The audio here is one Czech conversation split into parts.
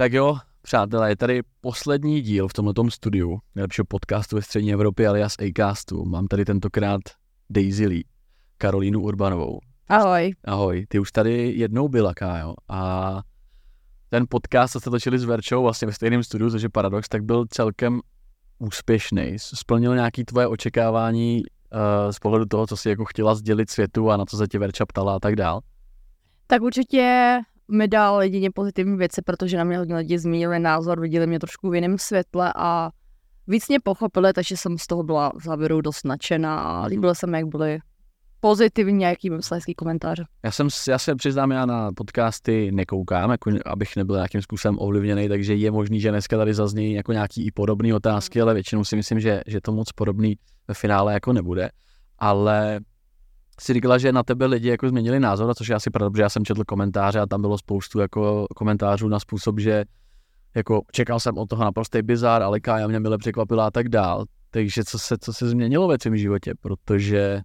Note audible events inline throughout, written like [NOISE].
Tak jo, přátelé, je tady poslední díl v tomto studiu nejlepšího podcastu ve střední Evropě alias Acastu. Mám tady tentokrát Daisy Lee, Karolínu Urbanovou. Ahoj. Ahoj, ty už tady jednou byla, Kájo, a ten podcast, co jste točili s Verčou vlastně ve stejném studiu, což je paradox, tak byl celkem úspěšný. Splnil nějaký tvoje očekávání uh, z pohledu toho, co si jako chtěla sdělit světu a na co se tě Verča ptala a tak dál? Tak určitě mi dal jedině pozitivní věci, protože na mě hodně lidi zmínili názor, viděli mě trošku v jiném světle a víc mě pochopili, takže jsem z toho byla v závěru dost nadšená a líbilo se mi, jak byly pozitivní nějaký hezký komentáře. Já jsem, já se přiznám, já na podcasty nekoukám, jako, abych nebyl nějakým způsobem ovlivněný, takže je možný, že dneska tady zazní jako nějaký i podobné otázky, mm. ale většinou si myslím, že, že to moc podobný ve finále jako nebude. Ale si říkala, že na tebe lidi jako změnili názor, což je asi pravda, protože já jsem četl komentáře a tam bylo spoustu jako komentářů na způsob, že jako čekal jsem od toho naprostý bizar, ale Kája mě mile překvapila a tak dál. Takže co se, co se změnilo ve tvém životě, protože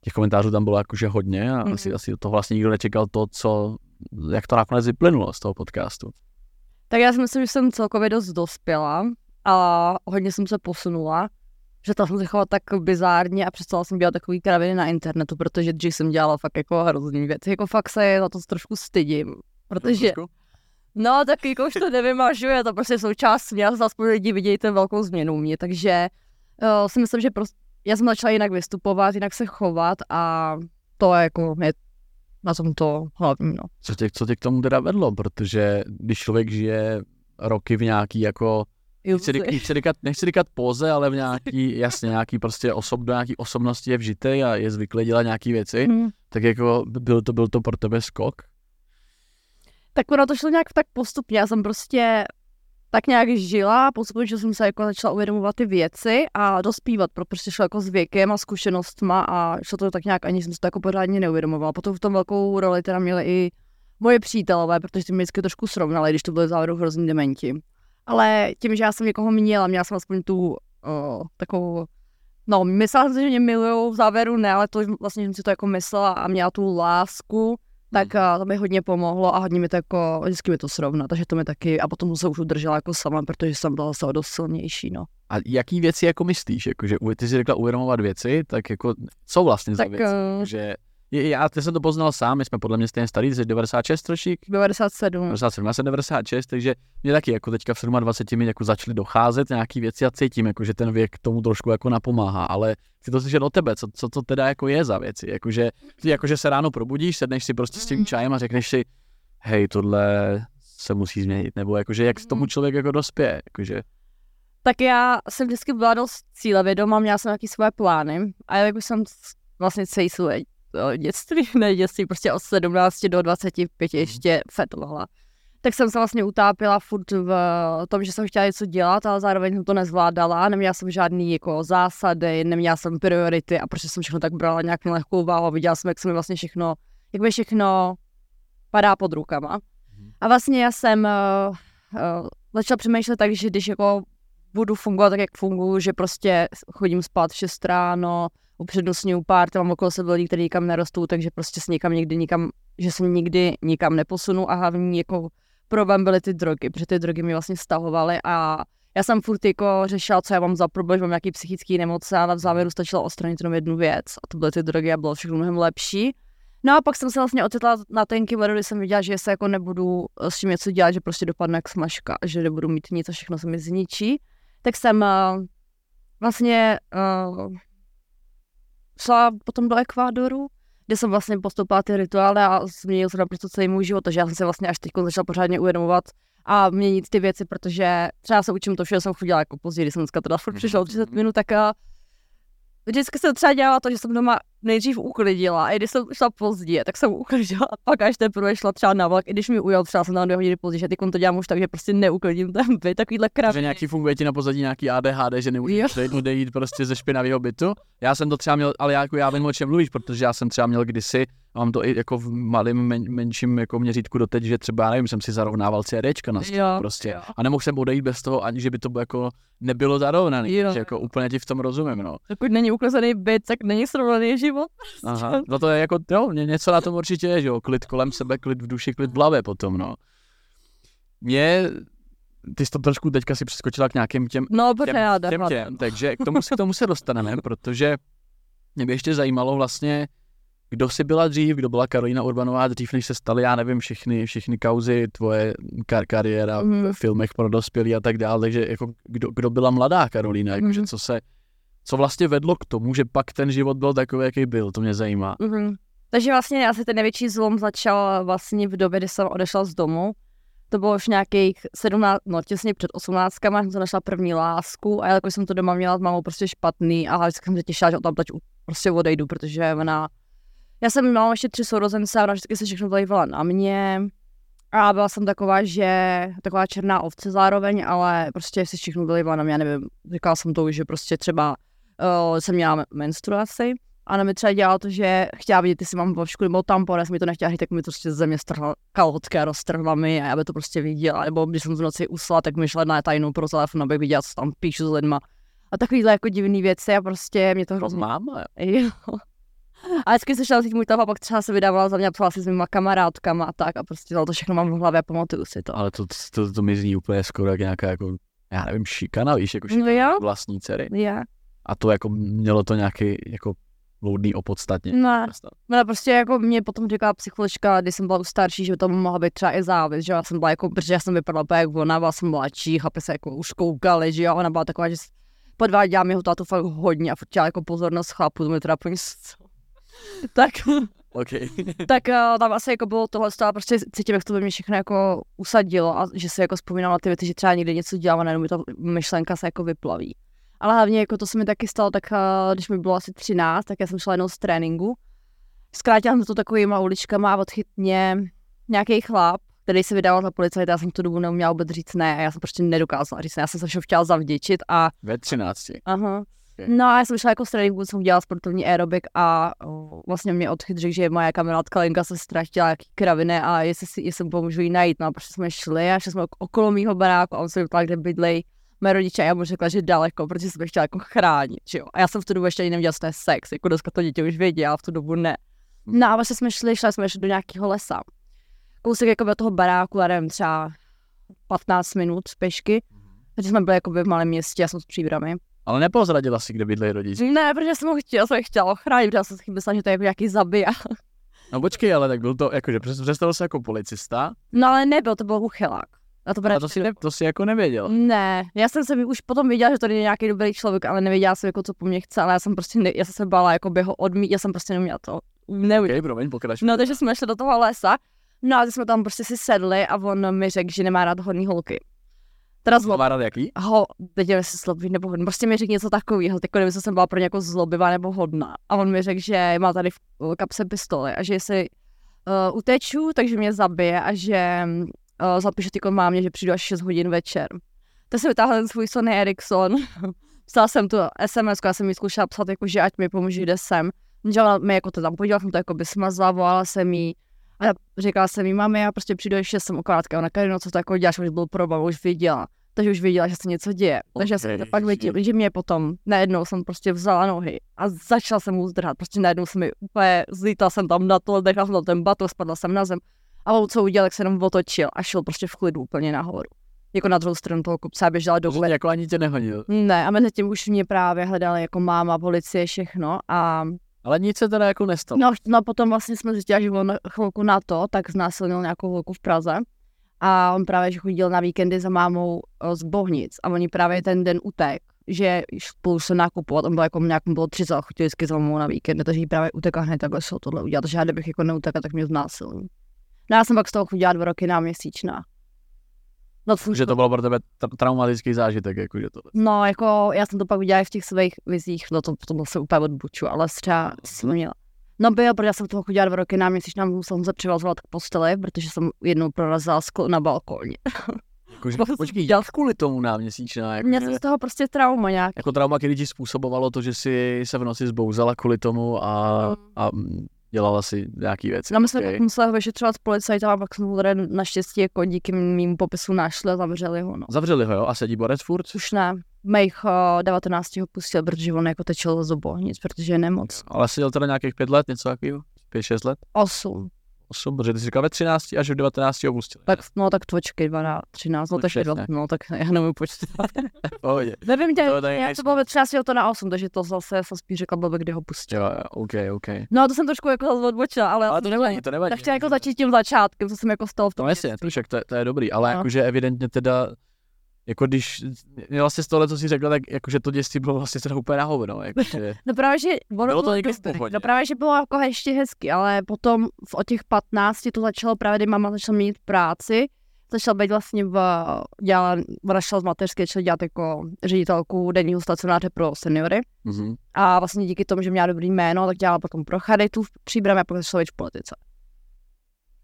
těch komentářů tam bylo jakože hodně a mm. asi, asi toho vlastně nikdo nečekal to, co, jak to nakonec vyplynulo z toho podcastu. Tak já si myslím, že jsem celkově dost dospěla a hodně jsem se posunula že to jsem se chovala tak bizárně a přestala jsem dělat takový kraviny na internetu, protože dřív jsem dělala fakt jako hrozný věci. Jako fakt se za to trošku stydím, protože... No, tak jako už to [LAUGHS] nevymažuje, to prostě součást mě, aspoň lidi vidějí ten velkou změnu mě, takže uh, si myslím, že prostě já jsem začala jinak vystupovat, jinak se chovat a to je jako je na tom to hlavní, no. Co tě, co tě k tomu teda vedlo, protože když člověk žije roky v nějaký jako Nechci, nechci, říkat, nechci poze, ale v nějaký, [LAUGHS] jasně, nějaký prostě osob, do nějaký osobnosti je vžitý a je zvyklý dělat nějaký věci, hmm. tak jako byl to, byl to pro tebe skok? Tak ono to šlo nějak tak postupně, já jsem prostě tak nějak žila, postupně, že jsem se jako začala uvědomovat ty věci a dospívat, protože prostě šlo jako s věkem a zkušenostma a šlo to tak nějak, ani jsem se to jako pořádně neuvědomovala. Potom v tom velkou roli teda měly i moje přítelové, protože ty mě vždycky trošku srovnali, když to byly závěru hrozný dementi ale tím, že já jsem někoho měla, měla jsem aspoň tu uh, takovou, no, myslela jsem si, že mě milují v závěru ne, ale to vlastně jsem si to jako myslela a měla tu lásku, tak uh, to mi hodně pomohlo a hodně mi to jako, vždycky mi to srovná, takže to mi taky, a potom se už udržela jako sama, protože jsem byla zase dost silnější, no. A jaký věci jako myslíš, jako, že ty jsi řekla uvědomovat věci, tak jako, co vlastně tak, za věci, uh, že já ty jsem to poznal sám, my jsme podle mě stejně starý, jsi 96 ročník? 97. 97, já jsem 96, takže mě taky jako teďka v 27 mi jako začaly docházet nějaký věci a cítím, jako, že ten věk tomu trošku jako napomáhá, ale chci to slyšet od tebe, co, co to teda jako je za věci, jakože, ty jakože se ráno probudíš, sedneš si prostě s tím čajem a řekneš si, hej, tohle se musí změnit, nebo jakože jak tomu člověk jako dospěje, jakože. Tak já jsem vždycky byla dost cílevědomá, měla jsem nějaký své plány a jak už jsem vlastně celý svůj dětství, [LAUGHS] ne dětství, prostě od 17 do 25 mhm. ještě fetovala. Tak jsem se vlastně utápila furt v tom, že jsem chtěla něco dělat, ale zároveň jsem to nezvládala, neměla jsem žádný jako zásady, neměla jsem priority a prostě jsem všechno tak brala nějak na lehkou váhu viděla jsem, jak se mi vlastně všechno, jak mi všechno padá pod rukama. Mhm. A vlastně já jsem uh, uh, začala přemýšlet tak, že když jako budu fungovat tak, jak funguji, že prostě chodím spát v 6 ráno, upřednostňuju pár, mám okolo sebe lidi, kteří nikam nerostou, takže prostě se nikam nikdy nikam, že se nikdy nikam neposunu a hlavní jako problém byly ty drogy, protože ty drogy mi vlastně stahovaly a já jsem furt jako řešila, co já mám za problém, že mám nějaký psychický nemoc a v závěru stačila odstranit jenom jednu věc a to byly ty drogy a bylo všechno mnohem lepší. No a pak jsem se vlastně ocitla na tenky vodu, kdy jsem viděla, že se jako nebudu s tím něco dělat, že prostě dopadne jak smažka, že nebudu mít nic a všechno se mi zničí. Tak jsem uh, vlastně uh, šla potom do Ekvádoru, kde jsem vlastně postoupila ty rituály a změnil se naprosto celý můj život, takže já jsem se vlastně až teď začala pořádně uvědomovat a měnit ty věci, protože třeba se učím to, že jsem chodila jako později, když jsem dneska teda furt přišla 30 minut, tak a vždycky jsem třeba dělala to, že jsem doma nejdřív uklidila, a když jsem šla pozdě, tak jsem uklidila a pak až teprve šla třeba na vlak, i když mi ujel třeba jsem na dvě hodiny později, že teď to dělám už tak, že prostě neuklidím ten byt, takovýhle kraviny. Že nějaký funguje ti na pozadí nějaký ADHD, že nemůžeš jít prostě ze špinavého bytu. Já jsem to třeba měl, ale já, jako já vím, o čem mluvíš, protože já jsem třeba měl kdysi mám to i jako v malém, men, menším jako měřítku doteď, že třeba, nevím, jsem si zarovnával CDčka na stůl prostě. Jo. A nemohl jsem odejít bez toho, ani že by to jako nebylo zarovnané. Že jako úplně ti v tom rozumím, no. Pokud není uklezený byt, tak není srovnaný život. Aha, [LAUGHS] no to je jako, jo, něco na tom určitě je, že jo, klid kolem sebe, klid v duši, klid v hlavě potom, no. Mě ty jsi to trošku teďka si přeskočila k nějakým těm, No, těm, protože já těm, těm, takže k tomu, se- k tomu se dostaneme, protože mě by ještě zajímalo vlastně, kdo jsi byla dřív, kdo byla Karolina Urbanová dřív, než se staly, já nevím, všechny, všechny kauzy, tvoje kar- kariéra Mhm. v filmech pro dospělí a tak dále, takže jako kdo, kdo byla mladá Karolina, jakože Mhm. co se, co vlastně vedlo k tomu, že pak ten život byl takový, jaký byl, to mě zajímá. Mhm. Takže vlastně asi ten největší zlom začal vlastně v době, kdy jsem odešla z domu. To bylo už nějakých 17, no těsně před 18, jsem to našla první lásku a jako jsem to doma měla s mámou prostě špatný a vždycky jsem se těšila, že tam teď prostě odejdu, protože ona... Já jsem měla ještě tři sourozence a vždycky se všechno vlejvala na mě. A byla jsem taková, že taková černá ovce zároveň, ale prostě si všechno vylejvala na mě, nevím, říkala jsem to už, že prostě třeba uh, jsem měla menstruaci a ona mi třeba dělala to, že chtěla vidět, jestli mám vošku nebo tampon, jsem mi to nechtěla říct, tak mi to prostě ze země strhla kalhotky a roztrhla mi a já by to prostě viděla. Nebo když jsem v noci usla, tak mi šla na tajnou pro telefon, abych viděla, co tam píšu s lidma. A takovýhle jako divný věci a prostě mě to To hrozně... máma, jo. A vždycky se šla můj telefon, a pak třeba se vydávala za mě a psala si s mýma kamarádkama a tak a prostě to všechno mám v hlavě a pamatuju si to. Ale to, to, to mi zní úplně skoro jak nějaká jako, já nevím, šikana, víš, jako No šikana jo. vlastní dcery. Já. A to jako mělo to nějaký jako loudný opodstatně. No, no prostě jako mě potom říkala psycholožka, když jsem byla už starší, že to mohla být třeba i závis, že já jsem byla jako, protože já jsem vypadala úplně jak ona, byla jsem mladší, chlapi se jako už koukali, že jo, ona byla taková, že podváděla mi ho tátu fakt hodně a furt jako pozornost chlapů, to mi teda úplně s- [LAUGHS] tak, OK. [LAUGHS] tak eh, tam asi jako bylo tohle a prostě cítím, jak to ve mně všechno jako usadilo a že se jako vzpomínala na ty věci, že třeba někde něco dělám a najednou mi ta myšlenka se jako vyplaví. Ale hlavně jako to se mi taky stalo, tak eh, když mi bylo asi 13, tak já jsem šla jednou z tréninku. Zkrátila jsem to takovýma uličkama a odchyt mě nějaký chlap, který se vydával za policajta, já jsem tu dobu neuměla vůbec říct ne a já jsem prostě nedokázala říct ne, já jsem se všeho chtěla zavděčit a Ve 13. Aha. Ok. No a já jsem šla jako z tréninku, jsem udělala sportovní aerobik a o, vlastně mě odchyt řekl, že moje kamarádka Lenka se ztratila jaký kraviny a jestli, si, jestli mu pomůžu jí najít. No a prostě jsme šli a šli jsme ok- okolo mýho baráku a on se vyptal, kde bydlej mé rodiče a já mu řekla, že daleko, protože jsem chtěla jako chránit, že jo. A já jsem v tu dobu ještě ani nevěděla, co to je sex, jako dneska to dítě už vědí, a v tu dobu ne. No a vlastně jsme šli, šli jsme ještě do nějakého lesa. Kousek jako od toho baráku, já nevím, třeba 15 minut pěšky, protože jsme byli jako v malém městě, já jsem z příbramy. Ale nepozradila si, kde bydlejí rodiče. Ne, protože jsem ho chtěla, jsem chtěla ochránit, protože jsem si myslela, že to je jako nějaký zabija. No počkej, ale tak byl to, jakože představil se jako policista, No ale nebyl, to byl uchylák. A to, a to si, to si jako nevěděl. Ne, já jsem se už potom viděla, že to je nějaký dobrý člověk, ale nevěděla jsem, jako, co po mně chce, ale já jsem prostě, ne, já jsem se bála, jako by ho odmít, já jsem prostě neuměla to. Neuměla. Ok, promiň, pokračuj. No, takže jsme šli do toho lesa, no a jsme tam prostě si sedli a on mi řekl, že nemá rád hodný holky. Teda zlob, Kamarád jaký? ho, teď nevím, jestli zlobivý nebo hodný, prostě mi řekl něco takového, tak nevím, jestli jsem byla pro ně jako zlobivá nebo hodná. A on mi řekl, že má tady v kapse pistoli a že jestli uh, uteču, takže mě zabije a že uh, zapíše ty mámě, že přijdu až 6 hodin večer. Tak jsem vytáhla ten svůj Sony Ericsson, [LAUGHS] psala jsem tu SMS, já jsem jí zkoušela psat, jako, že ať mi pomůže, kde jsem. Ona mi jako to tam podívala, jsem to jako by smazla, volala jsem jí a říkala jsem jí, mami, já prostě přijdu ještě jsem okrátka. Ona Karino, co to jako děláš, už byl problém, už viděla. Takže už věděla, že se něco děje. Takže já jsem to Ok, pak viděla, že mě potom najednou jsem prostě vzala nohy a začala jsem mu zdrhat. Prostě najednou jsem mi úplně zlítala jsem tam na to, nechala jsem tam ten bato, spadla jsem na zem. A on co udělal, tak se jenom otočil a šel prostě v klidu úplně nahoru. Jako na druhou stranu toho kupce a běžela do jako ani tě nehodil. Ne, a mezi tím už mě právě hledali jako máma, policie, všechno a Ale nic se teda jako nestalo. No, no potom vlastně jsme zjistili, že on chvilku na to, tak znásilnil nějakou holku v Praze. A on právě, že chodil na víkendy za mámou o, z Bohnic a oni právě ten den utek, že spolu se nakupovat, on byl jako nějak bylo 30 a chodil vždycky za mámou na víkendy, takže jí právě utekla hned takhle šel tohle udělat, takže já kdybych jako neutekla, tak mě znásilní. No já jsem pak z toho chodila dva roky na měsíčná. No, Že to bylo pro tebe tra- traumatický zážitek, jakože to. no, jako já jsem to pak udělala i v těch svých vizích, no to, to bylo se úplně odbuču, ale třeba jsem měla. No byl, protože já jsem toho chodila dva roky na měsíc, nám musel se přivazovat k posteli, protože jsem jednou prorazila sklo na balkóně. Jakože, [LAUGHS] To jsem počkej, jak kvůli tomu náměsíčná? Jako, Měla jsem z toho prostě trauma nějak. jako trauma, který ti způsobovalo to, že si se v noci zbouzala kvůli tomu a, a mm, dělala si nějaký věci. No my jsme Ok. pak museli ho vyšetřovat s policajtem a pak jsme ho tady naštěstí jako díky mým popisu našli a zavřeli ho. No. Zavřeli ho, jo? A sedí borec furt? Už ne. Mých uh, 19. ho pustil, protože on jako tečel z obohnic, protože je nemoc. Ale seděl teda nějakých pět let, něco takového? Pět, šest let? 8. 8, protože ty jsi říkal ve 13 až v 19 opustili. Tak, no tak to počkej, 12, 13, no, No, tak je přesně. 20, no tak já nevím počítat. [LAUGHS] Pohodě. Nevím, tě, To nejsme. to bylo ve 13, to na 8, takže to zase jsem spíš řekla blbě, kdy ho pustil. Jo, OK, OK. No a to jsem trošku jako zase odbočila, ale, Ale to nevadí, to nevadí. tak chtěla jako začít tím začátkem, co jsem jako stalo v tom No jasně, to, však to, je- to je dobrý, ale No. jakože evidentně teda, jako když, vlastně z tohle, co jsi řekla, tak jakože to dětství bylo vlastně teda úplně na hovno, [LAUGHS] jakože, No právě, že ono Bylo to bylo někdy v. No právě, že bylo jako ještě hezky, ale potom v, od těch 15 to začalo právě, kdy mama začala mít práci, začala být vlastně v, dělala, ona šla z mateřské, začala dělat jako ředitelku denního stacionáře pro seniory. mhm. A vlastně díky tomu, že měla dobrý jméno, tak dělala potom pro Charitu v příbrami a pak začala být v politice.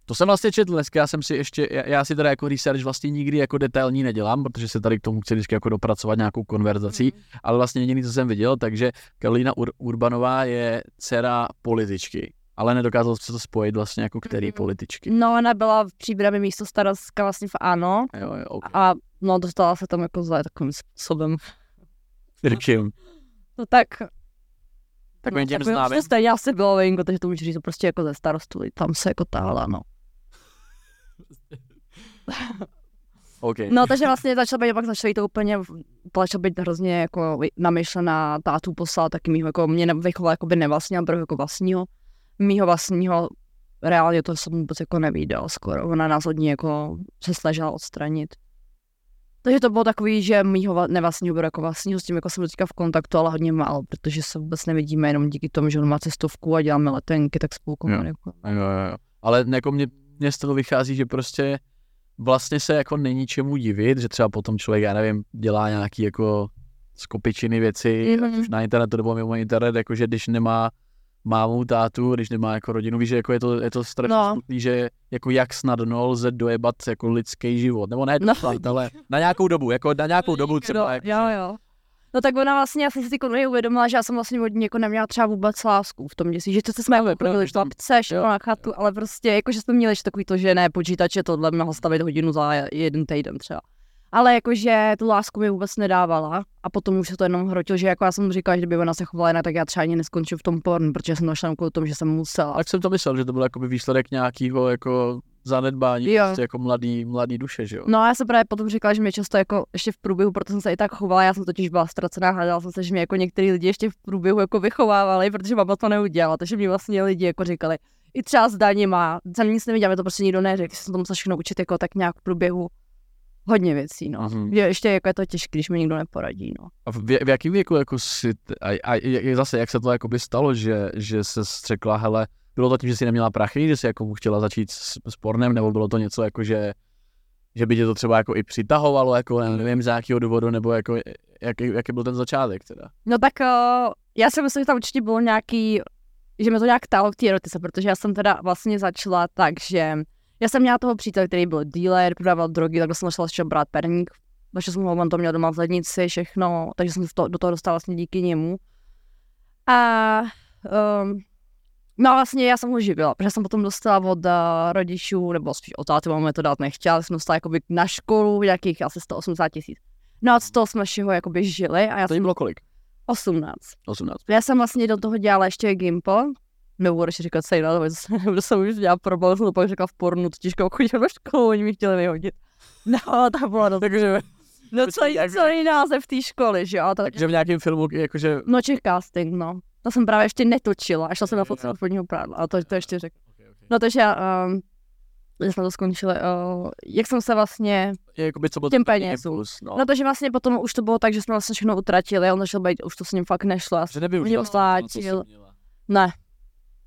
To jsem vlastně četl dneska, já jsem si ještě, já, já si teda jako research vlastně nikdy jako detailní nedělám, protože se tady k tomu chci vždycky jako dopracovat nějakou konverzací, Mhm. ale vlastně jediný, co jsem viděl, takže Karolína Ur- Urbanová je dcera političky, ale nedokázal se to spojit vlastně jako který Mhm. političky. No, ona byla v příbrami místo starostka vlastně v ANO Jo, jo, ok. a no, dostala se tam jako za takovým způsobem. Jakým? No tak Takovým těm takovým známým? Stejně asi bylo venko, takže to můžu říct prostě jako ze starostu, tam se jako táhla, no. [LAUGHS] OK. No, takže vlastně začala být, pak začala být to úplně, začala být hrozně jako namyšlená, tátu poslala taky mýho, jako mě vychovala jako by nevlastního, ale jako vlastního, mýho vlastního, reálně to jsem vůbec jako nevídal skoro, ona nás od ní jako se snažila odstranit. Takže to bylo takový, že mýho nevlastního beru jako vlastního, s tím jako jsem teďka v kontaktu, ale hodně málo, protože se vůbec nevidíme jenom díky tomu, že on má cestovku a děláme letenky, tak spolu komunikujeme. Jo, jo, jo. Ale jako mě, mě z toho vychází, že prostě vlastně se jako není čemu divit, že třeba potom člověk, já nevím, dělá nějaký jako skopičiny věci, Mhm. ať už na internetu nebo mimo internet, jakože když nemá mámu, tátu, když nemá jako rodinu, víš, že jako je to, je to strašně No. smutný, že jako jak snadno lze dojebat jako lidský život, nebo ne, No. ale na nějakou dobu, jako na nějakou dobu třeba. No, jako, jo, jo. No tak ona vlastně, já jsem si ty konveji uvědomila, že já jsem vlastně od ní jako neměla třeba vůbec lásku v tom dětství, že to jsme jako že jako na chatu, ale prostě jako, že jsme měli ještě takový to, že ne, počítače tohle mohl stavit hodinu za jeden týden třeba. Ale jakože tu lásku mi vůbec nedávala a potom už se to jenom hrotilo, že jako já jsem říkala, že kdyby ona se chovala jinak, tak já třeba ani neskončím v tom pornu, protože jsem došla kvůli tomu, že jsem musela. Tak jsem to myslel, že to byl jakoby výsledek nějakého jako zanedbání, Jo. prostě jako mladý, mladý duše, že jo. No a já jsem právě potom říkala, že mě často jako ještě v průběhu, proto jsem se i tak chovala, já jsem totiž byla ztracená, hledala jsem se, že mě jako některý lidi ještě v průběhu jako vychovávali, protože mama to neudělala, takže mě vlastně lidi jako říkali, i třeba s daněma, jsem nic neviděla, mě to prostě nikdo neřekl, jsem to musela všechno učit jako tak nějak v průběhu hodně věcí, no. Mhm. Je, ještě jako je to těžké, když mi nikdo neporadí, no. A v, v jakém věku jako si, a, a, a zase, jak se to jako by stalo, že, že se řekla, hele, bylo to tím, že jsi neměla prachy, že jsi jako chtěla začít s, s pornem, nebo bylo to něco jako, že, že by tě to třeba jako i přitahovalo, jako nevím, z nějakého důvodu, nebo jako, jaký, jaký byl ten začátek teda? No tak uh, já si myslím, že tam určitě bylo nějaký, že mi to nějak tálo k té erotice, protože já jsem teda vlastně začala tak, že já jsem měla toho přítele, který byl dealer, prodával drogy, tak jsem začala ještě brát perník, takže jsem ho, on to měl doma v lednici, všechno, takže jsem to, do toho dostala vlastně díky němu. A um, no a vlastně já jsem ho živila, protože jsem potom dostala od uh, rodičů, nebo spíš od táty, máme to dát nechtěla, jsem dostala jakoby na školu nějakých asi 180 tisíc. No a z toho jsme všeho jakoby žili a já To jsem jim bylo kolik? 18. 18. Já jsem vlastně do toho dělala ještě Gimple. Nebudeš říkat sejna, ale protože jsem už dělala problém, jsem to pak řekla v pornu, totiž jako chodila do školy, oni mi chtěli vyhodit. [LAUGHS] No, to bylo dost. Takže, No, celý, jak- celý název té školy, že jo? Tak, takže v nějakém filmu, jakože... no, Czech casting, no. To jsem právě ještě netočila, až jsem na fotce od spodního prádla, a to, to ještě řekl. No, takže já, um, že jsme to skončili, uh, jak jsem se vlastně, Jakoby, co Těm penězům. impuls, no. no, takže vlastně potom už to bylo tak, že jsme vlastně všechno utratili, on začal být, už to s ním fakt nešlo. Já že nevyužila mě to, co. Ne.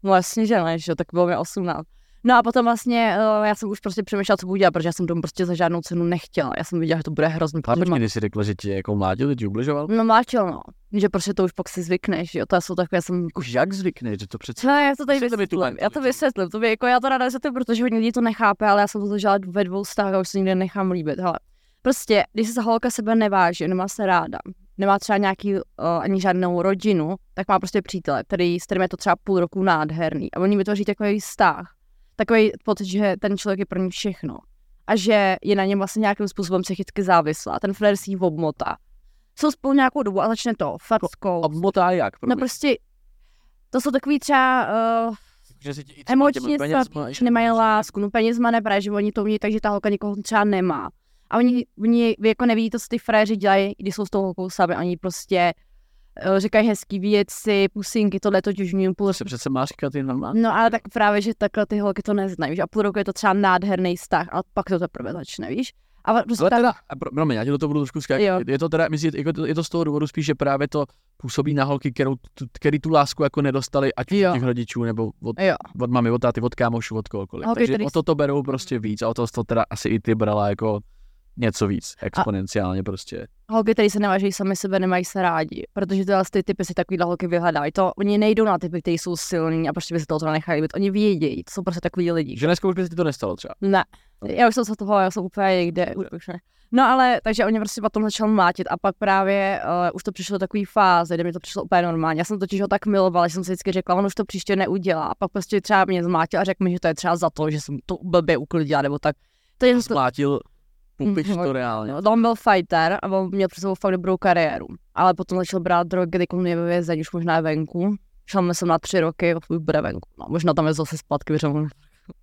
No jasně, že ne, že tak bylo mi 18. No a potom vlastně uh, já jsem už prostě přemýšlela, co budu dělat, protože já jsem tomu prostě za žádnou cenu nechtěla. Já jsem viděla, že to bude hrozný, Ale protože počkej, když jsi řekla, že tě jako mládil, že ti ubližoval? No máčel, no. Že prostě to už pak si zvykneš, jo, to jsou takové, jsem... Jako jak zvykneš, že to přece... Ne, já to tady Vysvětli mi tu vysvětlím, já to vysvětlím, to by, jako já to ráda vysvětlím, protože hodně lidí to nechápe, ale já jsem to zažila ve dvou vztahech a už se nikdy nechám líbit, hele. Prostě, když se holka sebe neváží, nemá se ráda, nemá třeba nějaký, uh, ani žádnou rodinu, tak má prostě přítele, který, s kterým je to třeba půl roku nádherný a oni vytvoří takový vztah, takový pocit, že ten člověk je pro ní všechno a že je na něm vlastně nějakým způsobem psychicky závislá, ten frér si ji obmotá. Jsou spolu nějakou dobu a začne to fackou. A motá jak? No prostě, to jsou takový třeba, uh, Že si Emočně slabí, nemají lásku, no penězma nebrají, že oni to umí, takže ta holka někoho třeba nemá. A oni, oni jako neví to, co ty frajeři dělají, když jsou s tou holkou sami, oni prostě eh, říkají hezký věci, pusinky, tohle to těžní půl To se přece máš říkat i normálně. No ale tak právě, že takhle ty holky to neznají, že a půl roku je to třeba nádherný vztah, a pak to teprve začne, víš? A prostě Ale teda, pro, promiň, já ti do toho budu trošku skákat. Je to teda, myslím, je to, je to z toho důvodu spíš, že právě to působí na holky, kterou, tu, který tu lásku jako nedostali, ať Jo. od těch rodičů, nebo od, jo, od mamy, od táty, od kámošů, od kohokoliv. Holky, Takže který- o to to berou prostě víc a o to to teda asi i ty brala jako něco víc, exponenciálně prostě. holky, které se nevážejí sami sebe, nemají se rádi, protože tyhle ty typy si takovýhle holky vyhledávají. To oni nejdou na typy, kteří jsou silní a prostě by se toho nechají být. Oni vědějí, to jsou prostě takový lidi. Že dneska už by se ti to nestalo třeba. Ne, já už jsem se toho, já jsem úplně někde, už, ne. No ale, takže on mě prostě potom začal mlátit a pak právě uh, už to přišlo do takové fáze, kde mi to přišlo úplně normálně. Já jsem totiž ho tak milovala, že jsem si vždycky řekla, on už to příště neudělá. A pak prostě třeba mě zmátil a řekl mi, že to je třeba za to, že jsem to blbě uklidila, nebo tak. To je to, Splátil, popiš Mhm. to reálně. no, on byl fighter a on měl před sebou fakt dobrou kariéru. Ale potom začal brát drogy, kdy on je ve vězení, už možná je venku. Šel jsem na tři roky, už bude venku. No, možná tam je zase zpátky, protože on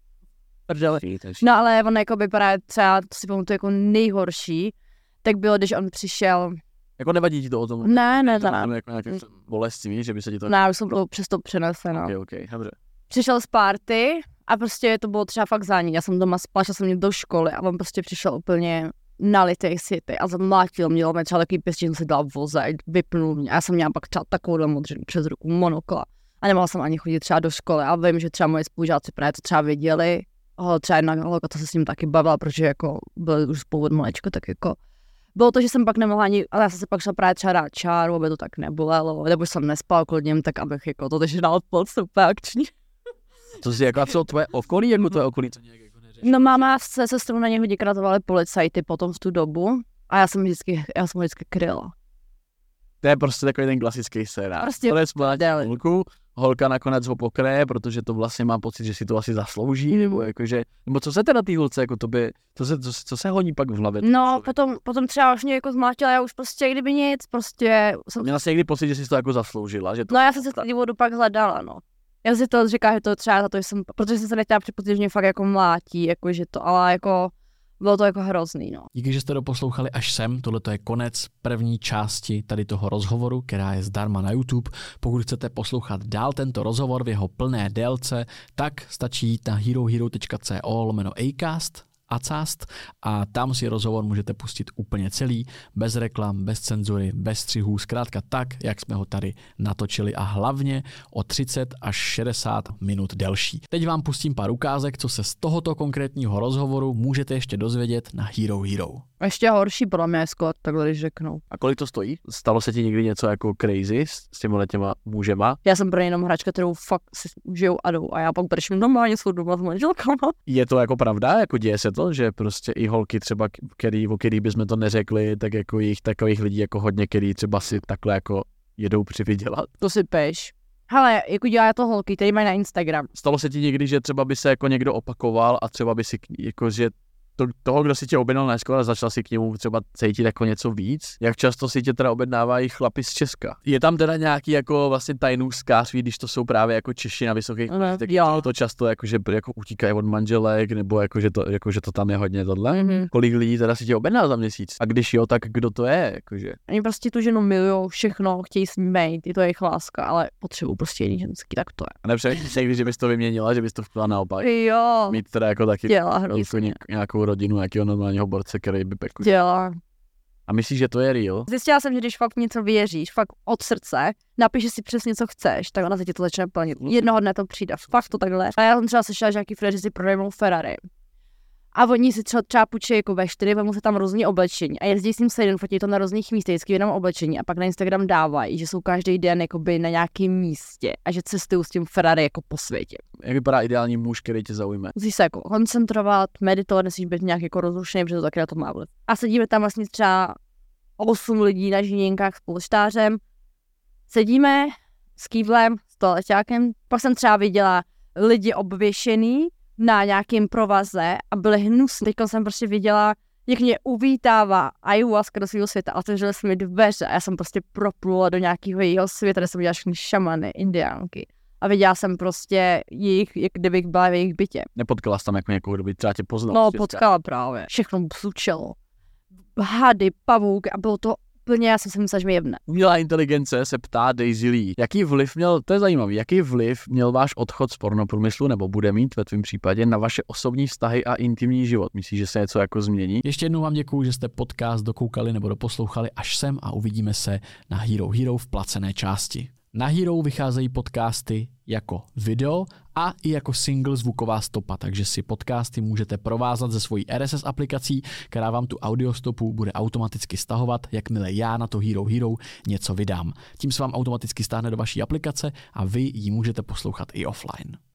[LAUGHS] prdeli. No ale on jako vypadá třeba, to si pamatuju jako nejhorší, tak bylo, když on přišel, Jako nevadí ti to o tom? ne, ne, To ne, jako nějaké bolestí, že by se ti to... ne, už jsem to přesto přenesena. Ok, ok, dobře. Přišel z party a prostě to bylo třeba fakt ní. Já jsem doma spala, šla jsem mě do školy a on prostě přišel úplně nalitej city a zamlátil mě, on třeba takový pěstí, jsem si dala voze, vypnul mě. A já jsem měla pak třeba takovou modřinu přes ruku, monokla. A nemohla jsem ani chodit třeba do školy. A vím, že třeba moje spolužáci právě to třeba viděli. Ho, třeba jedna holka, to se s ním taky bavila, protože jako byl už spolu od malečka, tak jako bylo to, že jsem pak nemohla ani, ale já jsem se pak šla právě třeba dát čáru, aby to tak nebolelo, nebo jsem nespal kvůli něm, tak abych jako to odpoledne úplně akční. Co si jako, a co tvoje okolí, jako tvoje okolí to nějak jako? No máma se sestrou na něj hodně kratovali policajty potom v tu dobu a já jsem vždycky, já jsem ho vždycky kryla. To je prostě takový ten klasický scénář. Prostě společně prdeli. holku, holka nakonec ho pokreje, protože to vlastně má pocit, že si to asi zaslouží, nebo jakože, nebo co se teda té holce, jako to by, co se, co, se- co se honí pak v hlavě? No, potom, potom třeba už mě jako zmlátila, já už prostě kdyby nic, prostě jsem, Měla jsi někdy pocit, že jsi to jako zasloužila, že to... no já jsem se z toho důvodu pak hledala, no. Já si to říkám, že to třeba za to, že jsem, protože jsem se nechtěla připustit, že mě fakt jako mlátí, jako že to, ale jako bylo to jako hrozný, no. Díky, že jste doposlouchali až sem. Tohle je konec první části tady toho rozhovoru, která je zdarma na YouTube. Pokud chcete poslouchat dál tento rozhovor v jeho plné délce, tak stačí jít na herohero.co lomeno acast Acast a tam si rozhovor můžete pustit úplně celý, bez reklam, bez cenzury, bez střihů, zkrátka tak, jak jsme ho tady natočili a hlavně o 30 až 60 minut delší. Teď vám pustím pár ukázek, co se z tohoto konkrétního rozhovoru můžete ještě dozvědět na Hero Hero. Ještě horší podle mě je Scott, takhle když řeknu. A kolik to stojí? Stalo se ti někdy něco jako crazy s, s těmi těma mužema? Já jsem pro ně jenom hračka, kterou fakt si užijou a jdou a já pak brším normálně svou doma s manželkama. Je to jako pravda, jako děje se to, že prostě i holky třeba, který, o který bychom to neřekli, tak jako jich takových lidí jako hodně, který třeba si takhle jako jedou přivydělat. To si peš. Hele, jako dělá to holky, který mají na Instagram. Stalo se ti někdy, že třeba by se jako někdo opakoval a třeba by si, jako že to, toho, kdo si tě objednal na a začal si k němu třeba cítit jako něco víc. Jak často si tě teda objednávají chlapi z Česka? Je tam teda nějaký jako vlastně tajnou skářství, když to jsou právě jako Češi na vysokých Ne, tak jo. to často jako, že jako utíkají od manželek, nebo jako, že to, jako, že to tam je hodně tohle. Mhm. Kolik lidí teda si tě objedná za měsíc? A když jo, tak kdo to je? Jakože. Oni prostě tu ženu milují, všechno, chtějí s ní být, je to jejich láska, ale potřebují prostě jiný ženský, tak to A nepřemýšlíš si někdy, že bys to vyměnila, že bys to chtěla naopak? je. Jo, Mít teda jako taky jako hrozně. něk, nějakou rodinu, nějakého normálního borce, který by jako... Dělá. A myslíš, že to je real? Zjistila jsem, že když fakt něco věříš, fakt od srdce, napíšeš si přesně, co chceš, tak ona se ti to začne plnit. Jednoho dne to přijde, fakt to takhle. A já jsem třeba slyšela, že nějaký frajeři si prodejmou Ferrari. A oni si třeba, třeba půjčí jako ve čtyři, vemu se tam různý oblečení a jezdí s ním se jeden, fotí to na různých místech, vždycky jenom oblečení a pak na Instagram dávají, že jsou každý den jakoby na nějakém místě a že cestují s tím Ferrari jako po světě. Jak vypadá ideální muž, který tě zaujme? Musíš se jako koncentrovat, meditovat, nesmíš být nějak jako rozrušený, protože to taky na to má vliv. A sedíme tam vlastně třeba 8 lidí na žiněnkách s polštářem. Sedíme s kývlem, s toaleťákem. Pak jsem třeba viděla lidi obvěšený na nějakém provaze a byli hnusní. Teď jsem prostě viděla, jak mě uvítává ayahuasca do svého světa a otevřeli se mi dveře a já jsem prostě proplula do nějakého jejího světa, kde jsem viděla všechny šamany, indiánky. a viděla jsem prostě jejich, jak kdybych byla v jejich bytě. Nepotkala jsi tam jako někoho, kdo by třeba tě poznal? No, potkala právě. Všechno bzučelo. Hady, pavouky a bylo to úplně, já jsem si myslela, že mi jebne. Umělá inteligence se ptá Daisy Lee. Jaký vliv měl, to je zajímavý, jaký vliv měl váš odchod z pornoprůmyslu nebo bude mít ve tvém případě na vaše osobní vztahy a intimní život? Myslíš, že se něco jako změní? Ještě jednou vám děkuji, že jste podcast dokoukali nebo doposlouchali až sem a uvidíme se na Hero Hero v placené části. Na Hero vycházejí podcasty jako video a i jako single zvuková stopa, takže si podcasty můžete provázat ze svojí RSS aplikací, která vám tu audiostopu bude automaticky stahovat, jakmile já na to Hero Hero něco vydám. Tím se vám automaticky stáhne do vaší aplikace a vy ji můžete poslouchat i offline.